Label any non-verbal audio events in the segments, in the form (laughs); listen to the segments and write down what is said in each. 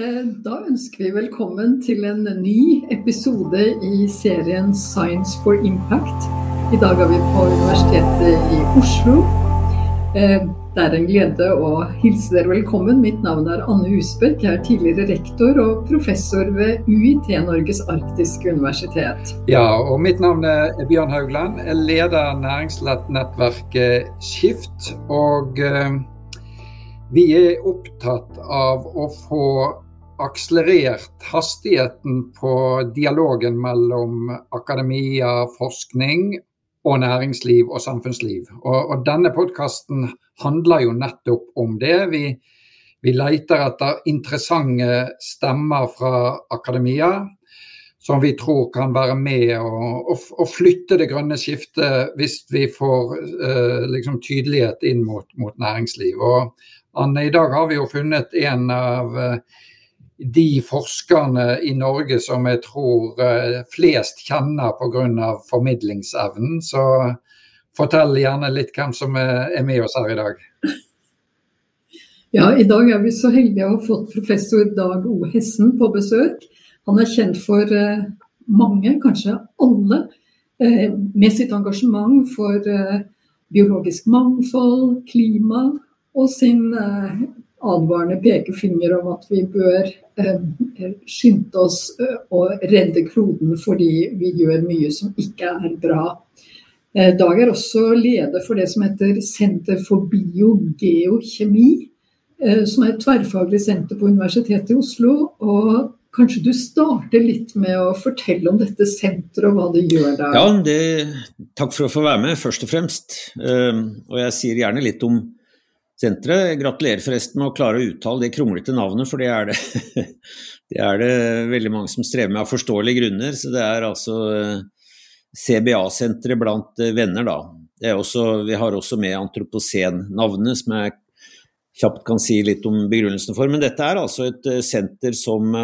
Eh, da ønsker vi velkommen til en ny episode i serien Science for Impact. I dag er vi på Universitetet i Oslo. Eh, det er en glede å hilse dere velkommen. Mitt navn er Anne Husberg. Jeg er tidligere rektor og professor ved UiT Norges arktiske universitet. Ja, og mitt navn er Bjørn Haugland. Jeg leder næringsnettverket Skift. Og eh, vi er opptatt av å få akselerert hastigheten på dialogen mellom akademia, forskning og næringsliv og samfunnsliv. Og, og denne podkasten handler jo nettopp om det. Vi, vi leter etter interessante stemmer fra akademia som vi tror kan være med å flytte det grønne skiftet hvis vi får eh, liksom tydelighet inn mot, mot, næringsliv. Og Anne, i dag har vi jo funnet en av uh, de forskerne i Norge som jeg tror eh, flest kjenner pga. formidlingsevnen. Så fortell gjerne litt hvem som er med oss her i dag. Ja, I dag er vi så heldige å ha fått professor Dag O. Hessen på besøk. Han er kjent for eh, mange, kanskje alle, eh, med sitt engasjement for biologisk mangfold, klima og sin advarende pekefinger om at vi bør eh, skynde oss eh, å redde kloden fordi vi gjør mye som ikke er bra. Eh, Dag er også leder for det som heter Senter for biogeokjemi, som er et tverrfaglig senter på Universitetet i Oslo. og Kanskje du starter litt med å fortelle om dette senteret og hva det gjør der? Ja, det, Takk for å få være med, først og fremst. Og jeg sier gjerne litt om senteret. Gratulerer forresten med å klare å uttale det kronglete navnet, for det er det, (laughs) det er det veldig mange som strever med av forståelige grunner. Så det er altså eh, CBA-senteret blant eh, venner, da. Også, vi har også med antroposen-navnet, som jeg kjapt kan si litt om begrunnelsen for. Men dette er altså et eh, senter som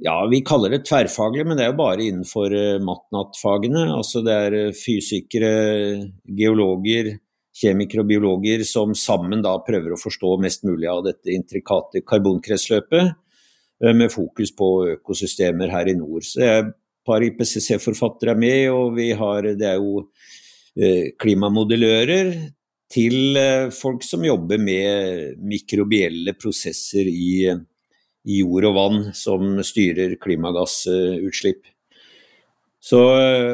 ja, vi kaller det tverrfaglig, men det er jo bare innenfor matnattfagene. Altså det er fysikere, geologer, kjemikere og biologer som sammen da prøver å forstå mest mulig av dette intrikate karbonkretsløpet, eh, med fokus på økosystemer her i nord. Så et par IPCC-forfattere er med, og vi har, det er jo eh, klimamodellører til eh, folk som jobber med mikrobielle prosesser i, i jord og vann som styrer klimagassutslipp. Så,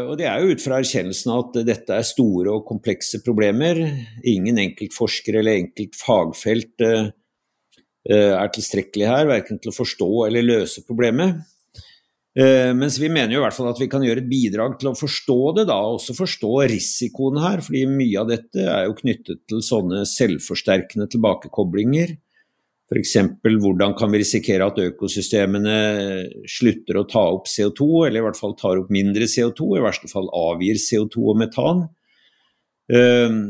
og Det er jo ut fra erkjennelsen at dette er store og komplekse problemer. Ingen enkelt forsker eller enkelt fagfelt uh, er tilstrekkelig her, verken til å forstå eller løse problemet. Uh, mens vi mener jo i hvert fall at vi kan gjøre et bidrag til å forstå det, da, også forstå risikoen her. fordi mye av dette er jo knyttet til sånne selvforsterkende tilbakekoblinger F.eks. hvordan kan vi risikere at økosystemene slutter å ta opp CO2, eller i hvert fall tar opp mindre CO2, i verste fall avgir CO2 og metan. Ehm,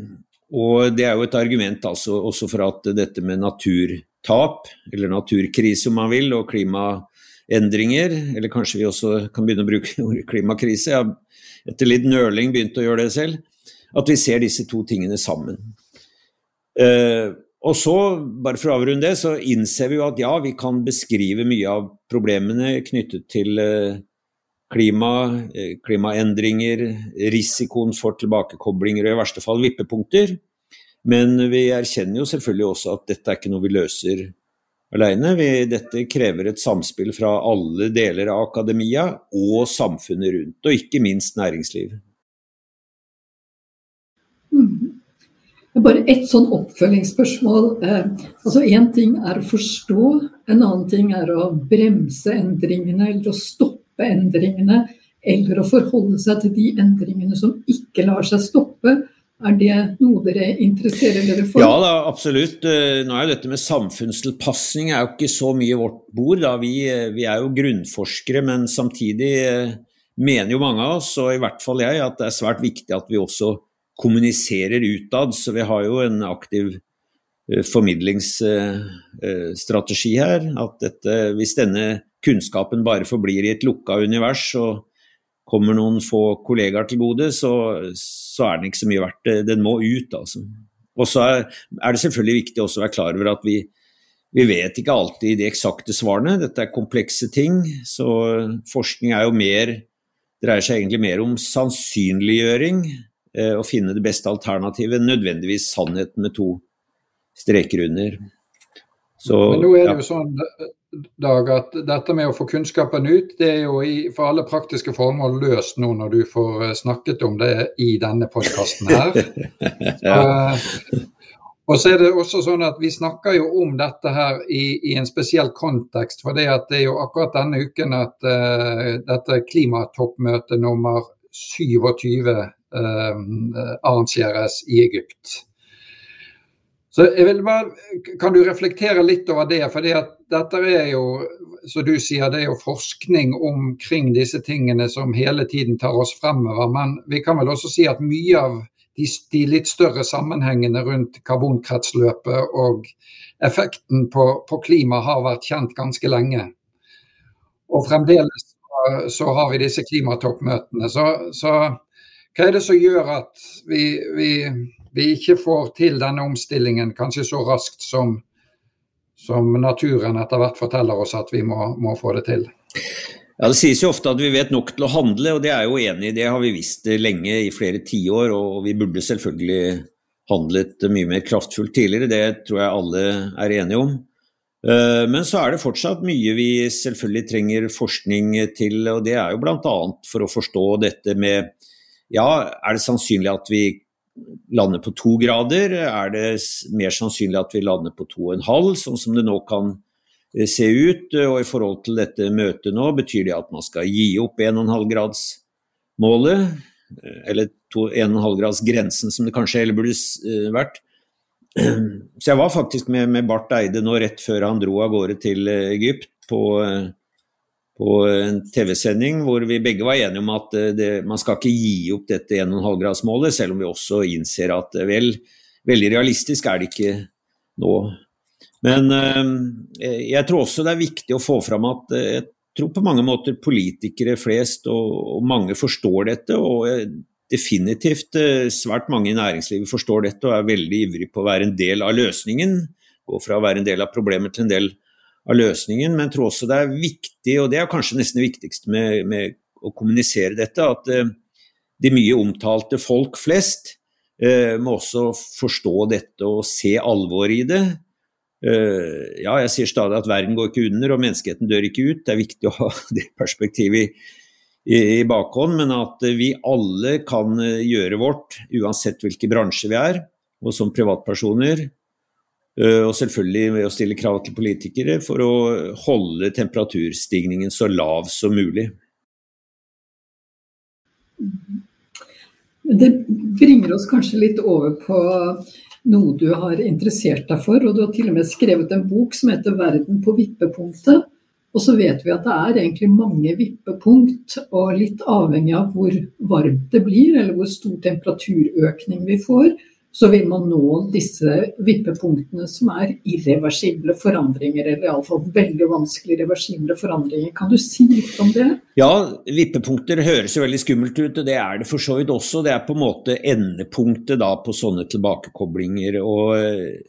og Det er jo et argument altså også for at dette med naturtap, eller naturkrise om man vil, og klimaendringer, eller kanskje vi også kan begynne å bruke (laughs) ordet klimakrise, jeg har etter litt nøling begynt å gjøre det selv, at vi ser disse to tingene sammen. Uh, og så, bare for å avrunde det, så innser vi jo at ja, vi kan beskrive mye av problemene knyttet til eh, klima, eh, klimaendringer, risikoen for tilbakekoblinger og i verste fall vippepunkter. Men vi erkjenner jo selvfølgelig også at dette er ikke noe vi løser alene. Dette krever et samspill fra alle deler av akademia og samfunnet rundt, og ikke minst næringslivet. Bare ett sånn oppfølgingsspørsmål. Eh, altså ting er å forstå, en annen ting er å bremse endringene eller å stoppe endringene. Eller å forholde seg til de endringene som ikke lar seg stoppe. Er det noe dere interesserer dere for? Ja da, absolutt. Eh, nå er jo dette med samfunnstilpasning er jo ikke så mye vårt bord. Da. Vi, eh, vi er jo grunnforskere, men samtidig mener jo mange av oss, og i hvert fall jeg, at det er svært viktig at vi også kommuniserer utad. Så vi har jo en aktiv uh, formidlingsstrategi uh, her. At dette, hvis denne kunnskapen bare forblir i et lukka univers og kommer noen få kollegaer til gode, så, så er den ikke så mye verdt. Den må ut, altså. Og så er, det selvfølgelig viktig også å være klar over at vi, vi vet ikke alltid de eksakte svarene. Dette er komplekse ting, så forskning er jo mer dreier seg egentlig mer om sannsynliggjøring, eh, å finne det beste alternativet, nødvendigvis sannheten med to streker under. Så, Men nå er det jo sånn Dag, at dette med å få kunnskapen ut, det er jo i, for alle praktiske formål løst nå når du får eh, snakket om det i denne podkasten her. ja. (laughs) uh, og så er det også sånn at Vi snakker jo om dette her i, i en spesiell kontekst. for Det, det er jo akkurat denne uken at uh, dette klimatoppmøtet nummer 27 uh, arrangeres i Egypt. Så jeg vil bare, Kan du reflektere litt over det? For det dette er jo så du sier, det er jo forskning omkring disse tingene som hele tiden tar oss fremover. Men vi kan vel også si at mye av de, de, litt større sammenhengene rundt karbonkretsløpet og effekten på, på klima har vært kjent ganske lenge. Og fremdeles så har vi disse klimatoppmøtene. Så, så hva er det som gjør at vi, vi, vi, ikke får til denne omstillingen kanskje så raskt som, som naturen etter hvert forteller oss at vi må, må få det til? Ja, Det sies jo ofte at vi vet nok til å handle, og det er jo enig i. Det har vi visst lenge, i flere tiår, og vi burde selvfølgelig handlet mye mer kraftfullt tidligere. Det tror jeg alle er enige om. Eh, men så er det fortsatt mye vi selvfølgelig trenger forskning til, og det er jo bl.a. for å forstå dette med Ja, er det sannsynlig at vi lander på to grader? Er det mer sannsynlig at vi lander på to og en halv, sånn som det nå kan Eh, se ut. Eh, og i forhold til dette møtet nå, betyr det at man skal gi opp 1,5-gradsmålet, eh, eller 1,5-gradsgrensen som det kanskje heller burde vært. Så jeg var faktisk med, med Barth Eide nå rett før han dro av gårde til Egypt på, på en TV-sending hvor vi begge var enige om at det, man skal ikke gi opp dette 1,5-gradsmålet, selv om vi også innser at vel, veldig realistisk er det ikke nå. Men eh, jeg tror også det er viktig å få fram at eh, jeg tror på mange måter politikere flest og, og mange forstår dette. og eh, definitivt svært mange i næringslivet forstår dette og er veldig ivrig på å være en del av løsningen. Gå fra å være en del av problemet til en del av løsningen. Men jeg tror også det er viktig, og det er kanskje nesten det viktigste med, med å kommunisere dette, at de mye omtalte folk flest må også forstå dette og se alvor i det. Eh, ja, jeg sier stadig at verden går ikke under og menneskeheten dør ikke ut. Det er viktig å ha (laughs) det perspektivet i, i, i bakhånd, men at vi alle kan eh, gjøre vårt, uansett hvilken bransje vi er, og som privatpersoner. Eh, og selvfølgelig ved å stille krav til politikere for å holde temperaturstigningen så lav som mulig. Det bringer oss kanskje litt over på noe du har interessert deg for. Og du har til og med skrevet en bok som heter 'Verden på vippepunktet'. Og så vet vi at det er egentlig mange vippepunkt, og litt avhengig av hvor varmt det blir, eller hvor stor temperaturøkning vi får, så vil man nå disse vippepunktene som er irreversible forandringer, eller iallfall veldig vanskelig reversible forandringer. Kan du si litt om det? Ja, vippepunkter høres jo veldig skummelt ut, og det er det for så vidt også. Det er på en måte endepunktet da på sånne tilbakekoblinger. og eh,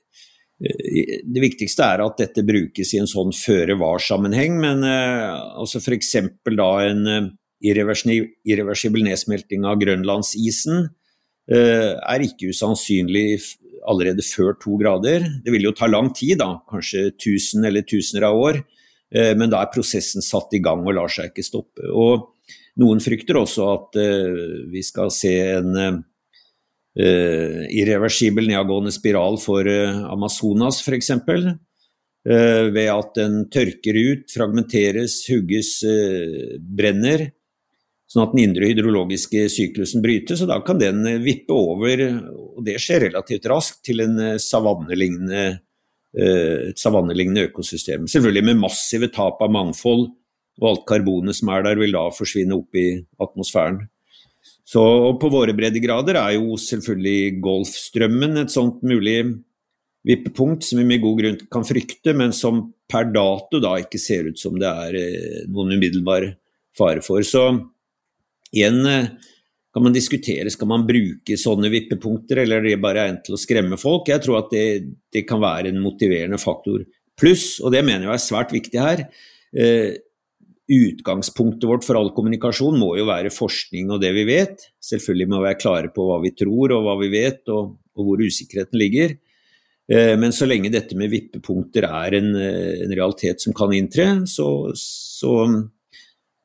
det viktigste er at dette brukes i en sånn føre-var-sammenheng, men eh, altså f.eks. da en uh, irreversibel nedsmelting av grønlandsisen Eh, er ikke usannsynlig allerede før to grader. Det vil jo ta lang tid, da, kanskje tusen eller tusener av år, eh, men da er prosessen satt i gang og lar seg ikke stoppe. Og noen frykter også at eh, vi skal se en irreversibel nedadgående spiral for Amazonas f.eks. Ved at den tørker ut, fragmenteres, hugges, brenner sånn at den indre hydrologiske syklusen brytes, og da kan den eh, vippe over, og det skjer relativt raskt, til en eh, savannelignende, eh, et savannelignende økosystem. Selvfølgelig med massive tap av mangfold, og alt karbonet som er der vil da forsvinne opp i atmosfæren. Så På våre breddegrader er jo selvfølgelig Golfstrømmen et sånt mulig vippepunkt som vi med god grunn kan frykte, men som per dato da ikke ser ut som det er noen umiddelbar fare for. Så Igjen eh, kan man diskutere skal man bruke sånne vippepunkter, eller er det bare egnet til å skremme folk. Jeg tror at det, det, kan være en motiverende faktor Pluss, og det mener jeg er svært viktig her, eh, utgangspunktet vårt for all kommunikasjon må jo være forskning og det vi vet. Selvfølgelig må vi være klare på hva vi tror og hva vi vet, og, og hvor usikkerheten ligger. Eh, men så lenge dette med vippepunkter er en, eh, en realitet som kan inntre, så, så,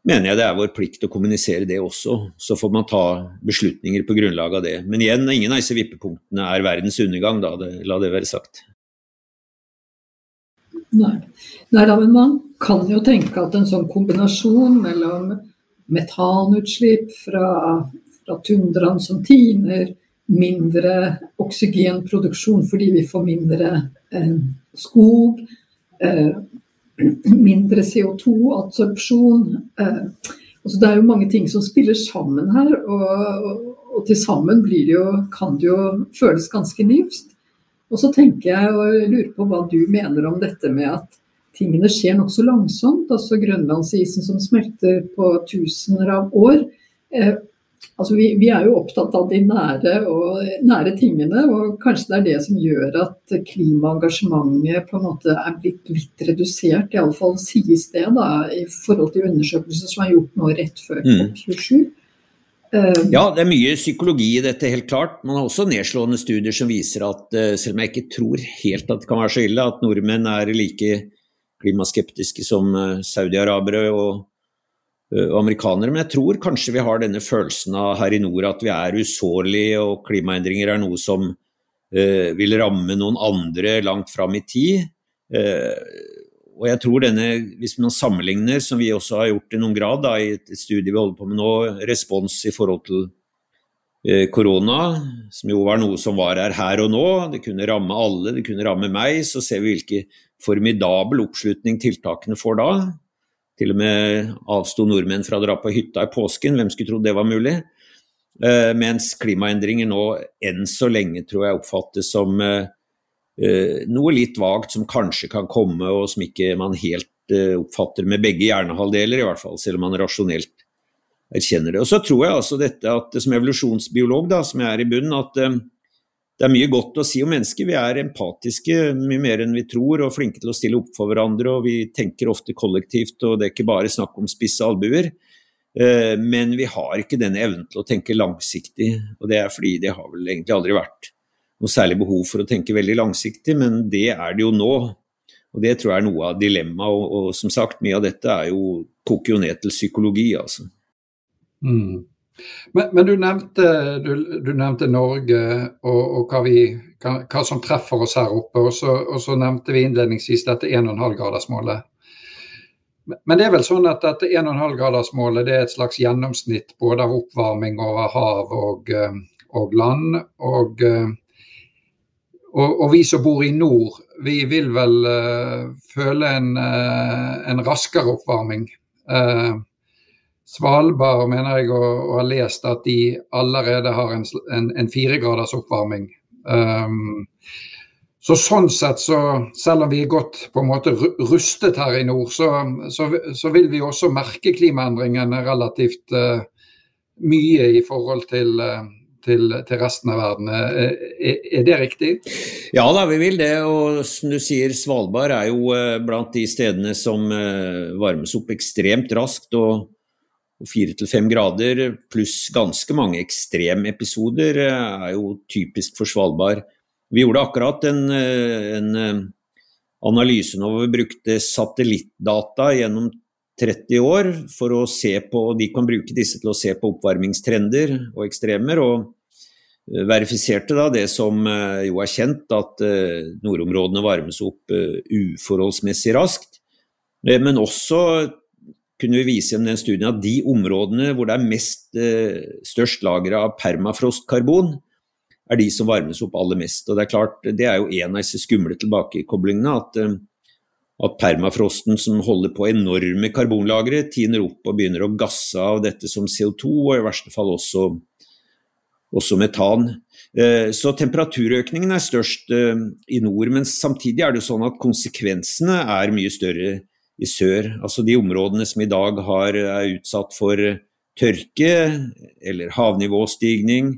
mener jeg det er vår plikt å kommunisere det også. Så får man ta beslutninger på grunnlag av det. Men igjen, ingen av disse vippepunktene er verdens undergang, da, det, la det være sagt. Nei. Nei da, men man kan jo tenke at en sånn kombinasjon mellom metanutslipp fra, fra tundraen som tiner, mindre oksygenproduksjon fordi vi får mindre eh, skog, eh, mindre CO2-absorpsjon eh, altså Det er jo mange ting som spiller sammen her, og, og, og til sammen kan det jo føles ganske nifst. Og så tenker jeg og lurer på hva du mener om dette med at tingene skjer nokså langsomt. Altså grønlandsisen som smelter på tusener av år. Altså vi, vi, er jo opptatt av de nære, og, nære tingene, og kanskje det er det som gjør at klimaengasjementet på en måte er blitt litt redusert. Iallfall sies det da, i forhold til undersøkelser som er gjort nå rett før COP27. Mm. Eh, ja, det er mye psykologi i dette, helt klart. Man har også nedslående studier som viser at, eh, selv om jeg ikke tror helt at det kan være så ille, at nordmenn er like klimaskeptiske som eh, saudiarabere og amerikanere. Men jeg tror kanskje vi har denne følelsen av her i nord at vi er usårlige, og klimaendringer er noe som uh, vil ramme noen andre langt fram i tid. Uh, og jeg tror denne, Hvis man sammenligner, som vi også har gjort i noen grad da, i et studie vi holder på med nå, respons i forhold til eh, korona, som jo var noe som var her her og nå, det kunne ramme alle, det kunne ramme meg, så ser vi hvilken formidabel oppslutning tiltakene får da. Til og med avsto nordmenn fra å dra på hytta i påsken, hvem skulle trodd det var mulig? Uh, mens klimaendringer nå enn så lenge tror jeg oppfattes som uh, noe litt vagt som kanskje kan komme, og som ikke man helt oppfatter med begge hjernehalvdeler, i hvert fall, selv om man rasjonelt erkjenner det. Og så tror jeg altså dette at som evolusjonsbiolog, da, som jeg er i bunnen, at det er mye godt å si om mennesker. Vi er empatiske mye mer enn vi tror, og flinke til å stille opp for hverandre. og Vi tenker ofte kollektivt, og det er ikke bare snakk om spisse albuer. Uh, men vi har ikke denne evnen til å tenke langsiktig, og det er fordi det har vel egentlig aldri vært noe særlig behov for å tenke veldig langsiktig, men det er det jo nå. Og Det tror jeg er noe av dilemmaet. Og, og, som sagt, mye av dette er jo, koker jo ned til psykologi, altså. Mm. Men, men, du, nevnte, du, du nevnte Norge og, og hva, vi, hva, hva, som treffer oss her oppe. Og så, og så nevnte vi innledningsvis dette 1,5-gradersmålet. Men det er vel sånn at dette 1,5-gradersmålet det er et slags gjennomsnitt både av oppvarming over hav og, eh, og land. eh, og, og, vi som bor i nord, vi vil vel uh, føle en, uh, en, raskere oppvarming. Uh, Svalbard mener jeg å, å, ha lest at de allerede har en, en, en firegraders oppvarming. Um, så Sånn sett, så, selv om vi er godt på en måte rustet her i nord, så, så, så vil vi også merke klimaendringene relativt mye i forhold til til, til, resten av verden. Er, er, det riktig? Ja da, vi vil det. Og som du sier, Svalbard er jo eh, blant de stedene som eh, varmes opp ekstremt raskt. og Fire til fem grader pluss ganske mange ekstremepisoder eh, er jo typisk for Svalbard. Vi gjorde akkurat en, en analyse nå hvor vi brukte satellittdata gjennom 30 år for å se på, de kan bruke disse til å se på oppvarmingstrender og ekstremer. og eh, verifiserte da det som eh, jo er kjent, at eh, nordområdene varmes opp uforholdsmessig raskt. Men også kunne vi vise gjennom den studien at de områdene hvor det er mest, størst lager av permafrostkarbon, er de som varmes opp aller mest. Og Det er klart, det er jo en av disse skumle tilbakekoblingene. at at permafrosten som holder på enorme karbonlagre, tiner opp og begynner å gasse av dette som CO2, og i verste fall også, også metan. Eh, så temperaturøkningen er størst eh, i nord, men samtidig er det sånn at konsekvensene er mye større i sør. Altså de områdene som i dag har, er utsatt for tørke eller havnivåstigning,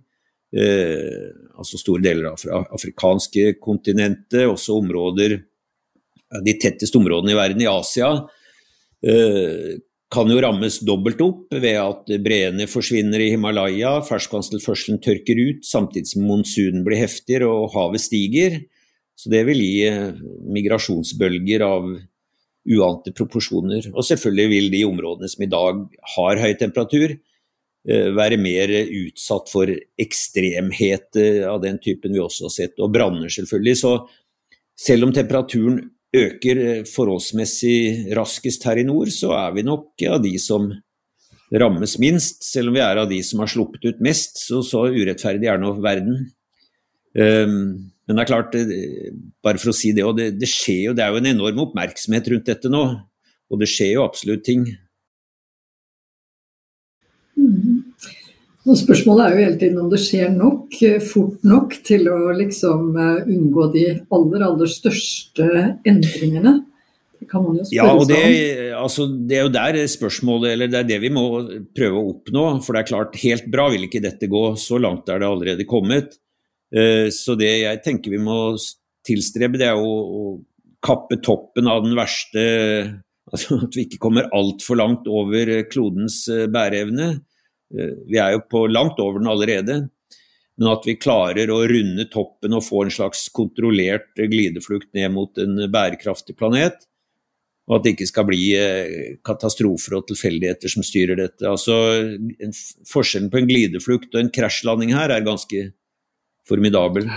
eh, altså store deler av det afrikanske kontinentet, også områder de tetteste områdene i verden, i Asia, eh, kan jo rammes dobbelt opp ved at breene forsvinner i Himalaya, ferskvannstilførselen tørker ut samtidig som monsunen blir heftigere og havet stiger. Så det vil gi eh, migrasjonsbølger av uante proporsjoner. Og selvfølgelig vil de områdene som i dag har høy temperatur, eh, være mer utsatt for ekstremhet av den typen vi også har sett, og branner selvfølgelig. Så selv om temperaturen øker eh, forholdsmessig raskest her i nord, så er vi nok av de som rammes minst, selv om vi er av de som har sluppet ut mest. Så, så urettferdig er nå verden. Um, men det er klart, bare for å si det, det, det skjer jo, det er jo en enorm oppmerksomhet rundt dette nå. Og det skjer jo absolutt ting. Og spørsmålet er jo hele tiden om det skjer nok, eh, fort nok, til å liksom eh, unngå de aller, aller største endringene. Det kan man jo spørre ja, og det, altså, det er jo der spørsmålet, eller det er det vi må prøve å oppnå. For det er klart, helt bra vil ikke dette gå. Så langt er det allerede kommet. Eh, så det jeg tenker vi må tilstrebe, det er å kappe toppen av den verste (laughs) Altså at vi ikke kommer altfor langt over klodens bæreevne. Eh, vi er jo på langt over den allerede. Men at vi klarer å runde toppen og få en slags kontrollert glideflukt ned mot en bærekraftig planet. Og at det ikke skal bli eh, katastrofer og tilfeldigheter som styrer dette. Altså, Forskjellen på en glideflukt og en krasjlanding her er ganske formidabel.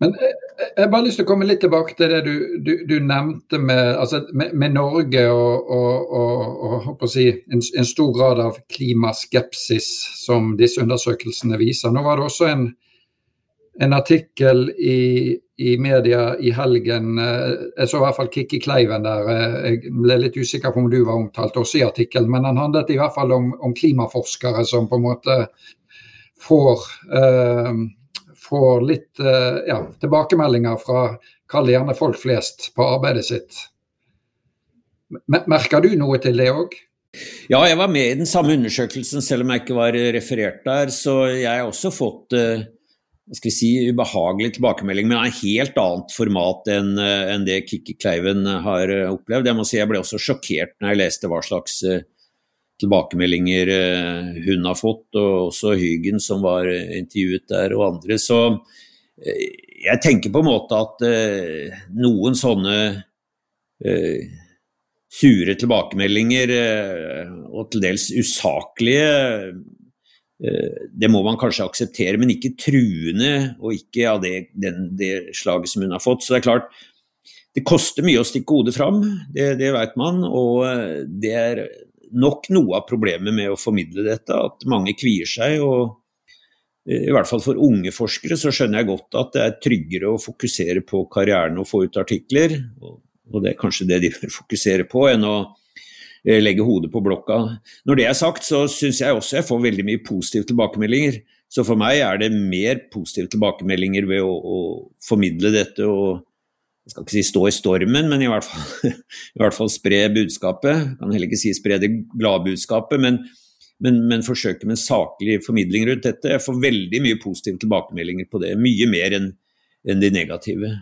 Men jeg, jeg har bare lyst til å komme litt tilbake til det du, du, du nevnte med, altså med, med, Norge og, og, og, og si, en, en, stor grad av klimaskepsis som disse undersøkelsene viser. Nå var det også en, en artikkel i, i, media i helgen. Jeg så i hvert fall Kikki Kleiven der. Jeg ble litt usikker på om du var omtalt også i artikkelen, men den handlet i hvert fall om, om klimaforskere som på en måte får eh, får litt eh, ja, tilbakemeldinger fra kall gjerne folk flest på arbeidet sitt. Merker du noe til det òg? Ja, jeg var med i den samme undersøkelsen, selv om jeg ikke var referert der. Så jeg har også fått eh, skal vi si, ubehagelig tilbakemelding, men av et helt annet format enn enn det Kikki Kleiven har opplevd. Jeg må si jeg ble også sjokkert når jeg leste hva slags uh, tilbakemeldinger eh, hun har fått, og også Hygen som var intervjuet der, og andre. Så eh, jeg tenker på en måte at eh, noen sånne sure tilbakemeldinger, og til dels usaklige, det må man kanskje akseptere, men ikke truende, og ikke av det, den, det slaget som hun har fått. Så det er klart, det koster mye å stikke hodet fram, det, det vet man. Og det er nok noe av problemet med å formidle dette, at mange kvier seg. og eh, i hvert fall for unge forskere så skjønner jeg godt at det er tryggere å fokusere på karrieren og få ut artikler, og det er kanskje det de (laughs) bør fokusere på, enn å eh, legge hodet på blokka. Når det er sagt, så syns jeg også jeg får veldig mye positive tilbakemeldinger. Så for meg er det mer positive tilbakemeldinger ved å, å formidle dette og jeg skal ikke si stå i stormen, men i hvert fall, (laughs) i hvert fall spre budskapet. Jeg kan heller ikke si spre det glade budskapet, men, men, men, forsøke med saklig formidling rundt dette. Jeg får veldig mye positive tilbakemeldinger på det, mye mer enn en de negative.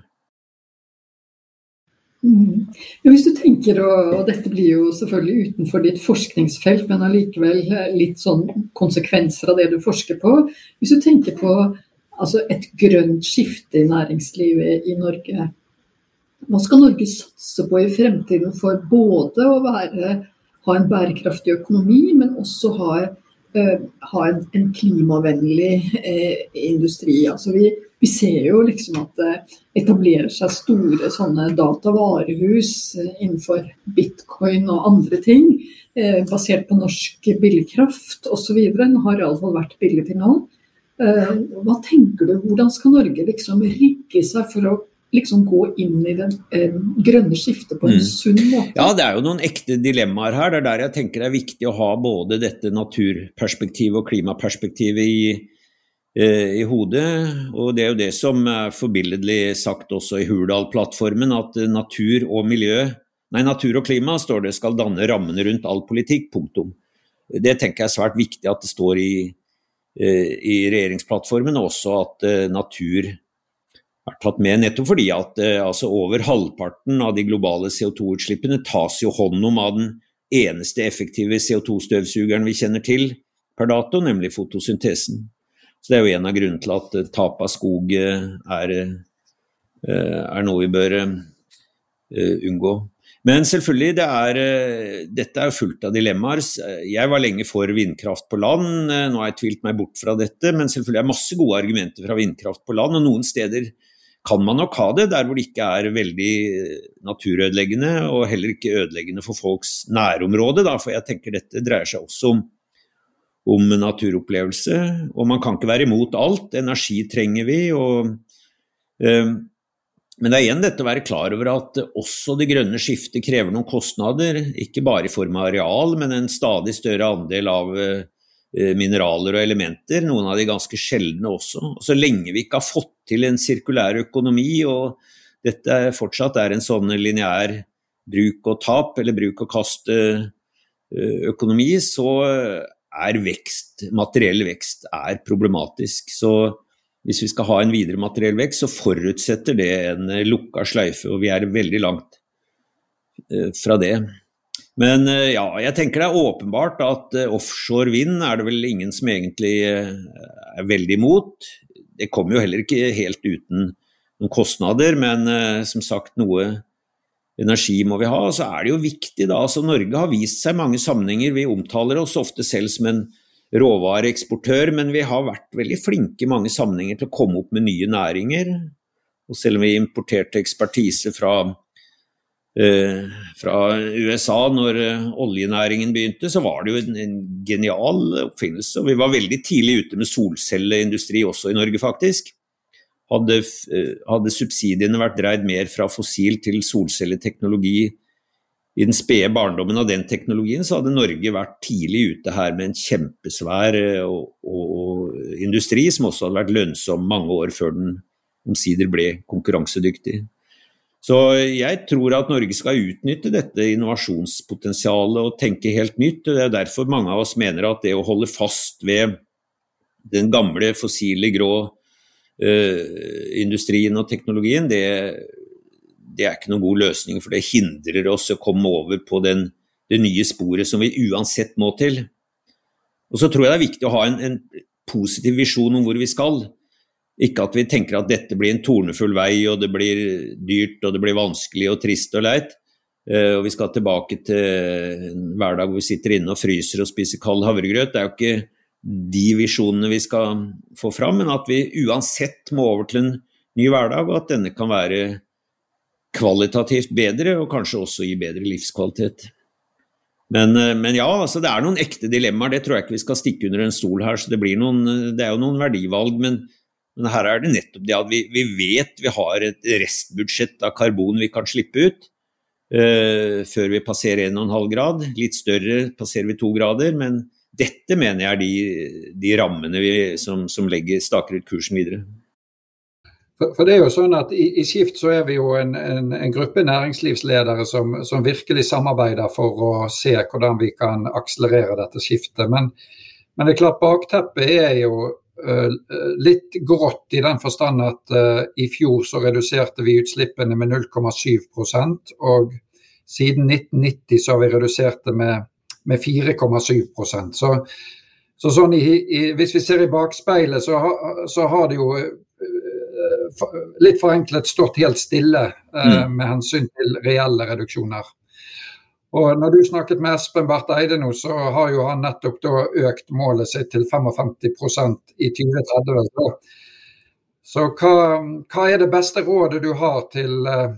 Mm. Hvis du tenker, og, og, dette blir jo selvfølgelig utenfor ditt forskningsfelt, men allikevel litt sånn konsekvenser av det du forsker på. Hvis du tenker på altså et grønt skifte i næringslivet i Norge, hva skal Norge satse på i fremtiden for både å være, ha en bærekraftig økonomi, men også ha, uh, ha en, en, klimavennlig eh, industri? Altså vi, vi, ser jo liksom at det etablerer seg store sånne datavarehus uh, innenfor bitcoin og andre ting, basert på norsk billigkraft osv. Den har iallfall vært billig til nå. Hva tenker du, hvordan skal Norge liksom rigge seg for å liksom gå inn i det eh, grønne skiftet på en mm. sunn måte? Ja, det er jo noen ekte dilemmaer her. Det er der jeg tenker det er viktig å ha både dette naturperspektivet og klimaperspektivet i, eh, i hodet. Og det er jo det som er forbilledlig sagt også i Hurdal-plattformen, at natur og miljø Nei, natur og klima står det skal danne rammene rundt all politikk. Punktum. Det tenker jeg er svært viktig at det står i, eh, i regjeringsplattformen, og også at natur er tatt med nettopp fordi at eh, altså over halvparten av de globale CO2-utslippene tas jo hånd om av den eneste effektive CO2-støvsugeren vi kjenner til per dato, nemlig fotosyntesen. Så Det er jo en av grunnene til at eh, tap av skog eh, er, er noe vi bør unngå. Men selvfølgelig, det er, dette er fullt av dilemmaer. Jeg var lenge for vindkraft på land, nå har jeg tvilt meg bort fra dette. Men selvfølgelig er det masse gode argumenter fra vindkraft på land, og noen steder kan man nok ha det der hvor det ikke er veldig naturødeleggende, og heller ikke ødeleggende for folks nærområde. Da, for jeg tenker dette dreier seg også om, om, naturopplevelse. Og man kan ikke være imot alt. Energi trenger vi. og eh, men det er igjen dette å være klar over at også det grønne skiftet krever noen kostnader. Ikke bare i form av areal, men en stadig større andel av eh, Eh, mineraler og elementer, noen av de ganske sjeldne også. Og så lenge vi ikke har fått til en sirkulær økonomi, og dette fortsatt er en sånn lineær bruk og tap, eller bruk og kast-økonomi, så er vekst, materiell vekst, er problematisk. Så hvis vi skal ha en videre materiell vekst, så forutsetter det en lukka sløyfe, og vi er veldig langt eh, fra det. Men eh, ja, jeg tenker det er åpenbart at eh, offshore vind er det vel ingen som egentlig eh, er veldig imot. Det kommer jo heller ikke helt uten noen kostnader, men som sagt noe energi må vi ha. Og Så er det jo viktig da, altså Norge har vist seg mange sammenhenger, vi omtaler oss ofte selv som en råvareeksportør, men vi har vært veldig flinke i mange sammenhenger til å komme opp med nye næringer. Og selv om vi importerte ekspertise fra fra USA når eh, oljenæringen begynte, så var det jo en, en, genial oppfinnelse. Og vi var veldig tidlig ute med solcelleindustri også i Norge, faktisk. Hadde, eh, hadde subsidiene vært dreid mer fra fossil til solcelleteknologi i den spede barndommen av den teknologien, så hadde Norge vært tidlig ute her med en kjempesvær og, og industri som også hadde vært lønnsom mange år før den omsider ble konkurransedyktig. Så jeg tror at Norge skal utnytte dette innovasjonspotensialet og tenke helt nytt. og Det er derfor mange av oss mener at det å holde fast ved den gamle fossile grå uh, industrien og teknologien, det, det, er ikke noen god løsning. For det hindrer oss å komme over på den, det nye sporet som vi uansett må til. Og så tror jeg det er viktig å ha en, en positiv visjon om hvor vi skal. Ikke at vi tenker at dette blir en tornefull vei, og det blir dyrt og det blir vanskelig og trist og leit. Eh, og vi skal tilbake til en hverdag hvor vi sitter inne og fryser og spiser kald havregrøt. Det er jo ikke de visjonene vi skal få fram, men at vi uansett må over til en ny hverdag, og at denne kan være kvalitativt bedre, og kanskje også gi bedre livskvalitet. Men, eh, men, ja, altså det er noen ekte dilemmaer, det tror jeg ikke vi skal stikke under en stol her. så Det, noen, det er jo noen verdivalg, men men her er det nettopp det at vi, vi vet vi har et restbudsjett av karbon vi kan slippe ut uh, før vi passerer 1,5 grad. Litt større passerer vi 2 grader. Men dette mener jeg er de, de rammene vi, som, som legger, staker ut kursen videre. For, for, det er jo sånn at i, i, Skift så er vi jo en, en, en gruppe næringslivsledere som, som, virkelig samarbeider for å se hvordan vi kan akselerere dette skiftet. Men, men det er klart bakteppet er jo litt grått i den forstand at uh, i fjor så reduserte vi utslippene med 0,7% og siden 1990 så har vi redusert det med, med 4,7% så, så sånn i, i, Hvis vi ser i bakspeilet, så, ha, så har det jo litt forenklet stått helt stille mm. med hensyn til reelle reduksjoner. Og når du snakket med Espen Barth Eide nå, så har jo han nettopp da økt målet sitt til 55% i 2030. Så, så hva, hva, er det beste rådet du har til eh,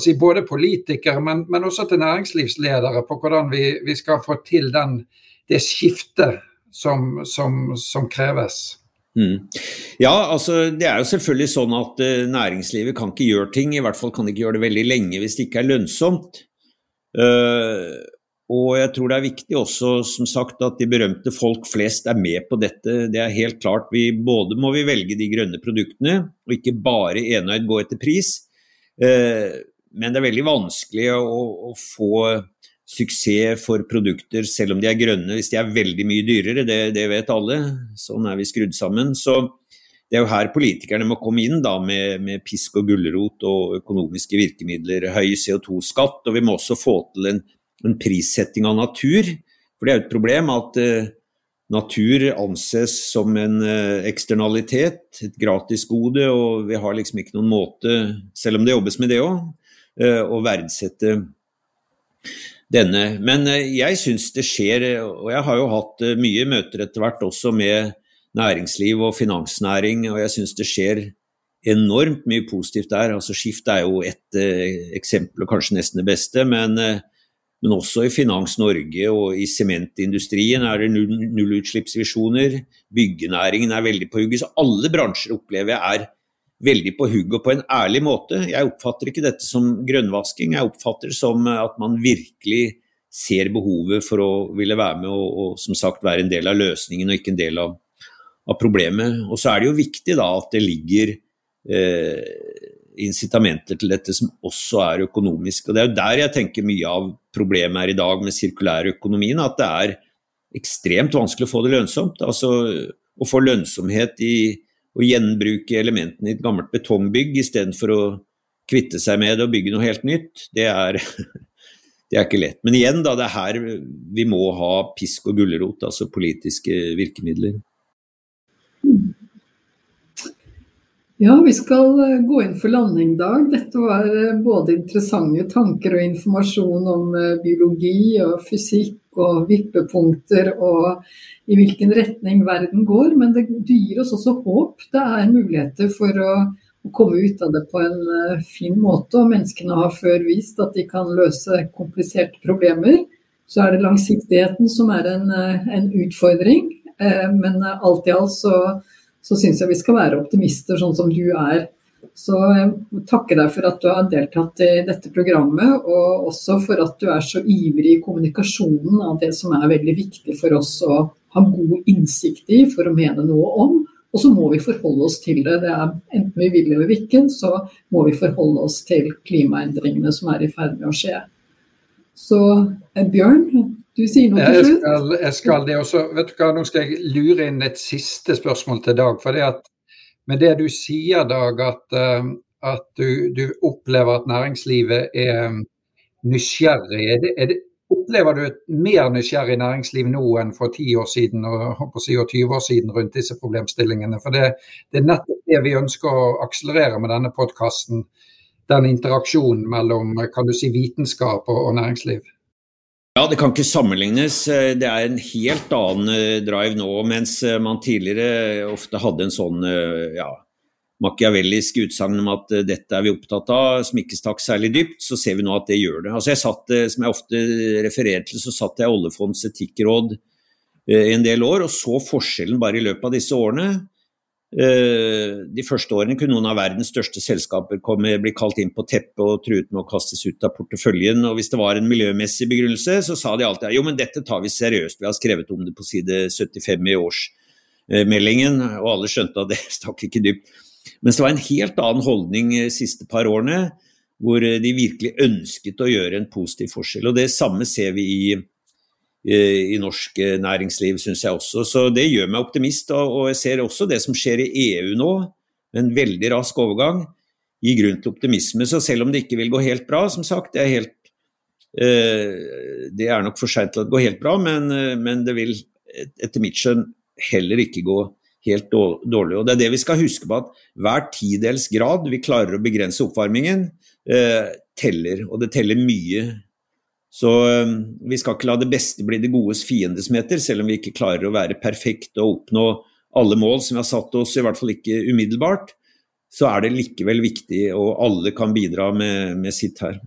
si, både politikere, men, men, også til næringslivsledere på hvordan vi, vi skal få til den, det skiftet som, som, som kreves? Mm. Ja, altså det er jo selvfølgelig sånn at uh, næringslivet kan ikke gjøre ting, i hvert fall kan de ikke gjøre det veldig lenge hvis det ikke er lønnsomt. Uh, og jeg tror det er viktig også, som sagt, at de berømte folk flest er med på dette. Det er helt klart. Vi, både må vi velge de grønne produktene, og ikke bare enøyd gå etter pris. Uh, men det er veldig vanskelig å, få suksess for produkter selv om de er grønne, hvis de er veldig mye dyrere. Det vet alle. Sånn er vi skrudd sammen. Så det er jo her politikerne må komme inn da med, med pisk og gulrot og økonomiske virkemidler. Høy CO2-skatt, og vi må også få til en, en, prissetting av natur. For det er jo et problem at eh, natur anses som en eh, eksternalitet, et gratisgode, og vi har liksom ikke noen måte, selv om det jobbes med det òg, eh, å verdsette denne. Men jeg syns det skjer, og jeg har jo hatt mye møter etter hvert også med næringsliv og finansnæring, og jeg syns det skjer enormt mye positivt der. Altså Skift er jo et eh, eksempel, og kanskje nesten det beste. Men, eh, men også i Finans Norge og i sementindustrien er det nullutslippsvisjoner. Byggenæringen er veldig på hugget. Så alle bransjer opplever jeg er veldig på hugget og på en ærlig måte. Jeg oppfatter ikke dette som grønnvasking, jeg oppfatter det som at man virkelig ser behovet for å ville være med og, og som sagt være en del av løsningen og ikke en del av av problemet. Og så er det jo viktig da at det ligger eh, incitamenter til dette som også er økonomisk. Og Det er jo der jeg tenker mye av problemet er i dag med sirkulærøkonomien. At det er ekstremt vanskelig å få det lønnsomt. Altså å få lønnsomhet i å gjenbruke elementene i et gammelt betongbygg istedenfor å kvitte seg med det og bygge noe helt nytt, det er, (laughs) det er ikke lett. Men igjen, da, det er her vi må ha pisk og gulrot, altså politiske virkemidler. Ja, vi skal eh, gå inn for landingdag. Dette var eh, både interessante tanker og informasjon om eh, biologi og fysikk og vippepunkter og i hvilken retning verden går. Men det, gir oss også håp. Det er muligheter for å, å, komme ut av det på en fin måte. Og menneskene har før vist at de kan løse kompliserte problemer. Så er det langsiktigheten som er en, en utfordring. Men alt i alt så så syns jeg vi skal være optimister, sånn som du er. Så jeg takker deg for at du har deltatt i dette programmet, og også for at du er så ivrig i kommunikasjonen av det som er veldig viktig for oss å ha god innsikt i for å mene noe om. Og så må vi forholde oss til det. det er, enten vi vil eller ikke, så må vi forholde oss til klimaendringene som er i ferd med å skje. Så eh, Bjørn, du sier noe til slutt? Jeg skal, jeg skal det også. Vet du hva, Nå skal jeg lure inn et siste spørsmål til Dag. for det at Med det du sier, Dag, at, eh, at du, du, opplever at næringslivet er um, nysgjerrig. Er det, er det, opplever du et mer nysgjerrig næringsliv nå enn for 10 år siden og, si, og 20 år siden rundt disse problemstillingene? For det, det er nettopp det vi ønsker å akselerere med denne podkasten. Den interaksjonen mellom kan du si, vitenskap og, og næringsliv. Ja, Det kan ikke sammenlignes. Det er en helt annen eh, drive nå. Mens eh, man tidligere ofte hadde en sånn eh, ja, machiavellisk utsagn om at dette er vi opptatt av, som ikke stakk særlig dypt, så ser vi nå at det gjør det. Altså jeg satt, Som jeg ofte refererer til, så satt jeg i Oljefondets etikkråd en del år og så forskjellen bare i løpet av disse årene. Eh, de første årene kunne noen av verdens største selskaper komme, bli kalt inn på teppet og truet med å kastes ut av porteføljen. og Hvis det var en miljømessig begrunnelse, så sa de alltid jo, men dette tar vi seriøst. Vi har skrevet om det på side 75 i årsmeldingen, og alle skjønte at det (laughs) stakk ikke dypt. Mens det var en helt annen holdning de siste par årene, hvor de virkelig ønsket å gjøre en positiv forskjell. og Det samme ser vi i i norsk eh, næringsliv, syns jeg også. Så det gjør meg optimist. Og jeg ser også det som skjer i EU nå, en veldig rask overgang, gir grunn til optimisme. Så selv om det ikke vil gå helt bra, som sagt, det er, helt, eh, det er nok for seint til at det går helt bra, men, eh, men det vil etter mitt skjønn heller ikke gå helt dårlig. Og Det er det vi skal huske på, at hver tidels grad vi klarer å begrense oppvarmingen, teller. Og det teller mye så um, vi skal ikke la det beste bli det godes fiende, som selv om vi ikke klarer å være perfekte og oppnå alle mål som vi har satt oss, i hvert fall ikke umiddelbart. Så er det likevel viktig, og alle kan bidra med, med sitt her.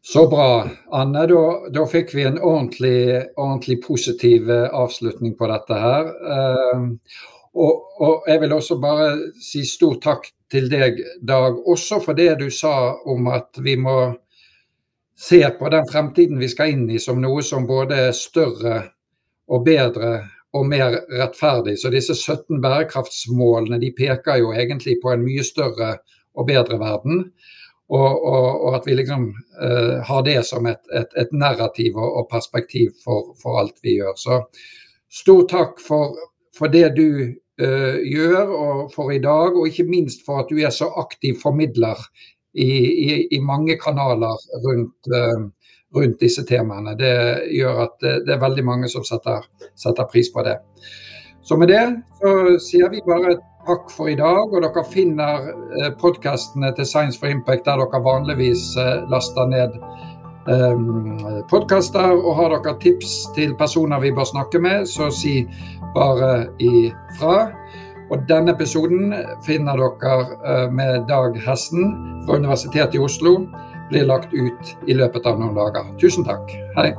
Så bra. Anne, da, da fikk vi en ordentlig, ordentlig, positiv eh, avslutning på dette her. Uh, og, og, jeg vil også bare si stor takk til deg, Dag, også for det du sa om at vi må ser på den fremtiden vi skal inn i som noe som både er større og bedre og mer rettferdig. Så disse 17 bærekraftsmålene de peker jo egentlig på en mye større og bedre verden. Og, og, og at vi liksom uh, har det som et, et, et narrativ og, og perspektiv for, for, alt vi gjør. Så stor takk for, for det du uh, gjør og for i dag, og ikke minst for at du er så aktiv formidler i, i, i mange kanaler rundt, uh, rundt, disse temaene. Det gjør at det, det er veldig mange som setter, setter, pris på det. Så med det så sier vi bare takk for i dag. Og dere finner uh, podkastene til Science for Impact der dere vanligvis laster ned podkaster. Og har dere tips til personer vi bør snakke med, så si bare ifra. Og denne episoden finner dere uh, med Dag Hessen fra Universitetet i Oslo. Blir lagt ut i løpet av noen dager. Tusen takk. Hei.